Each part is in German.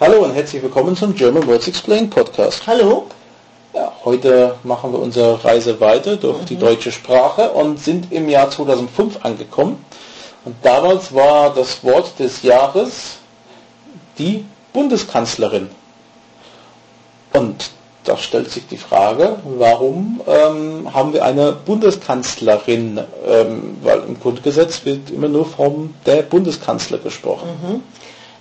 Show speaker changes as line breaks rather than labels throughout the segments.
Hallo und herzlich willkommen zum German Words Explained Podcast.
Hallo.
Ja, heute machen wir unsere Reise weiter durch die deutsche Sprache und sind im Jahr 2005 angekommen. Und damals war das Wort des Jahres die Bundeskanzlerin. Und da stellt sich die Frage, warum ähm, haben wir eine Bundeskanzlerin? Ähm, weil im Grundgesetz wird immer nur vom der Bundeskanzler gesprochen.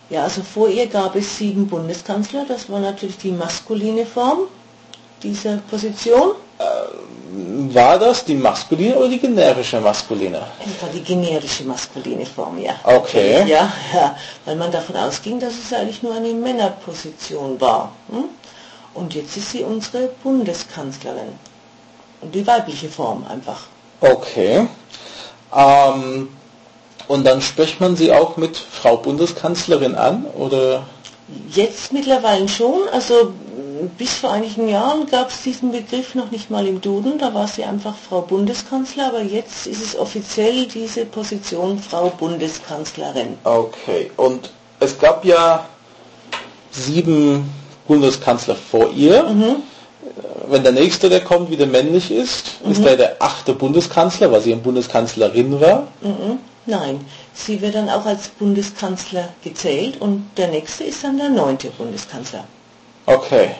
Ja, also vor ihr gab es sieben Bundeskanzler. Das war natürlich die maskuline Form dieser Position.
War das die maskuline oder die generische maskuline?
Das war die generische maskuline Form, ja.
Okay.
Ja, ja, weil man davon ausging, dass es eigentlich nur eine Männerposition war. Hm? Und jetzt ist sie unsere Bundeskanzlerin. Und die weibliche Form einfach.
Okay. Ähm, und dann spricht man sie auch mit Frau Bundeskanzlerin an oder?
Jetzt mittlerweile schon, also bis vor einigen Jahren gab es diesen Begriff noch nicht mal im Duden, da war sie einfach Frau Bundeskanzler, aber jetzt ist es offiziell diese Position Frau Bundeskanzlerin.
Okay. Und es gab ja sieben Bundeskanzler vor ihr. Wenn der nächste, der kommt, wieder männlich ist, ist er der achte Bundeskanzler, weil sie eine Bundeskanzlerin war.
Mhm. Nein, sie wird dann auch als Bundeskanzler gezählt und der nächste ist dann der neunte Bundeskanzler.
Okay.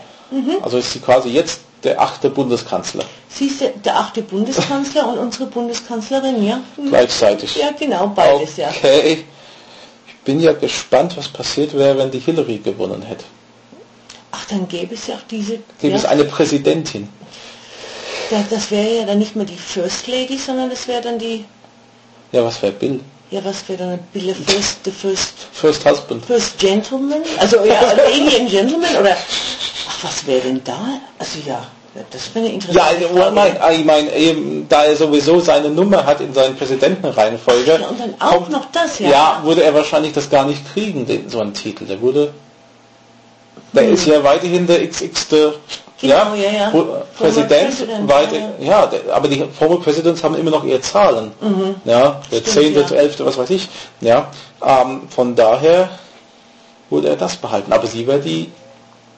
Also ist sie quasi jetzt der achte Bundeskanzler
Sie ist der, der achte Bundeskanzler und unsere Bundeskanzlerin, ja? Mhm.
gleichzeitig.
Ja, genau, beides, ja.
Okay. Ich bin ja gespannt, was passiert wäre, wenn die Hillary gewonnen hätte.
Ach, dann gäbe es ja auch diese...
Gibt
ja,
es eine Präsidentin?
ja, das wäre ja dann nicht mehr die First Lady, sondern das wäre dann die...
Ja, was wäre Bill?
Ja, was wäre dann Bill First, the First,
First Husband.
First Gentleman? Also ja, and Gentleman oder ach, was wäre denn da? Also ja, das wäre eine
Ja,
interessante
also,
Frage.
mein, ich meine, eben, da er sowieso seine Nummer hat in seinen Präsidentenreihenfolge,
Ja, und dann auch noch das, ja.
ja, würde er wahrscheinlich das gar nicht kriegen, den, so einen Titel. Der würde, der ist ja weiterhin der XX.
Hm. Genau, ja, ja. Former
Präsident, weiter,
ja,
ja, der, aber die Former Presidents haben immer noch ihre Zahlen. Ja, der
Stimmt,
10.,
ja.
11., was weiß ich. Ja, ähm, von daher würde er das behalten. Aber sie wäre die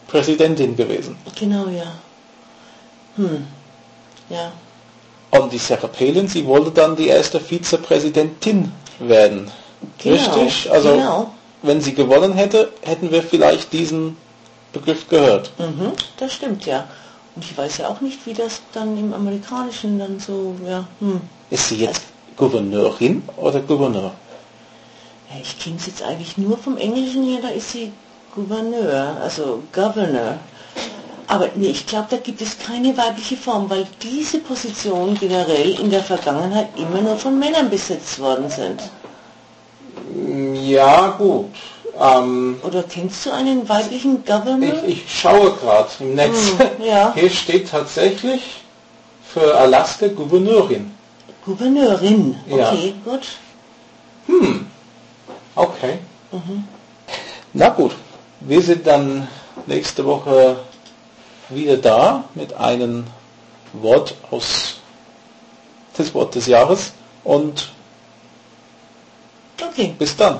Präsidentin gewesen.
Genau, ja. Hm. Ja.
Und die Sarah Palin, sie wollte dann die erste Vizepräsidentin werden.
Genau,
Richtig? Also
genau.
wenn sie gewonnen hätte, hätten wir vielleicht diesen Begriff gehört.
Mhm, das stimmt, ja. Und ich weiß ja auch nicht, wie das dann im Amerikanischen dann so, ja, hm.
Ist sie jetzt Gouverneurin oder Gouverneur?
Ja, ich kenne es jetzt eigentlich nur vom Englischen her, da ist sie Gouverneur, also Governor. Aber nee, ich glaube, da gibt es keine weibliche Form, weil diese Positionen generell in der Vergangenheit immer nur von Männern besetzt worden sind.
Ja, gut. Ähm,
Oder kennst du einen weiblichen Governor?
ich, ich schaue gerade im Netz.
Hm, ja.
Hier steht tatsächlich für Alaska Gouverneurin.
Gouverneurin.
Ja.
Okay, gut.
Okay. Na gut, wir sind dann nächste Woche wieder da mit einem Wort aus das Wort des Jahres und
Okay,
bis dann.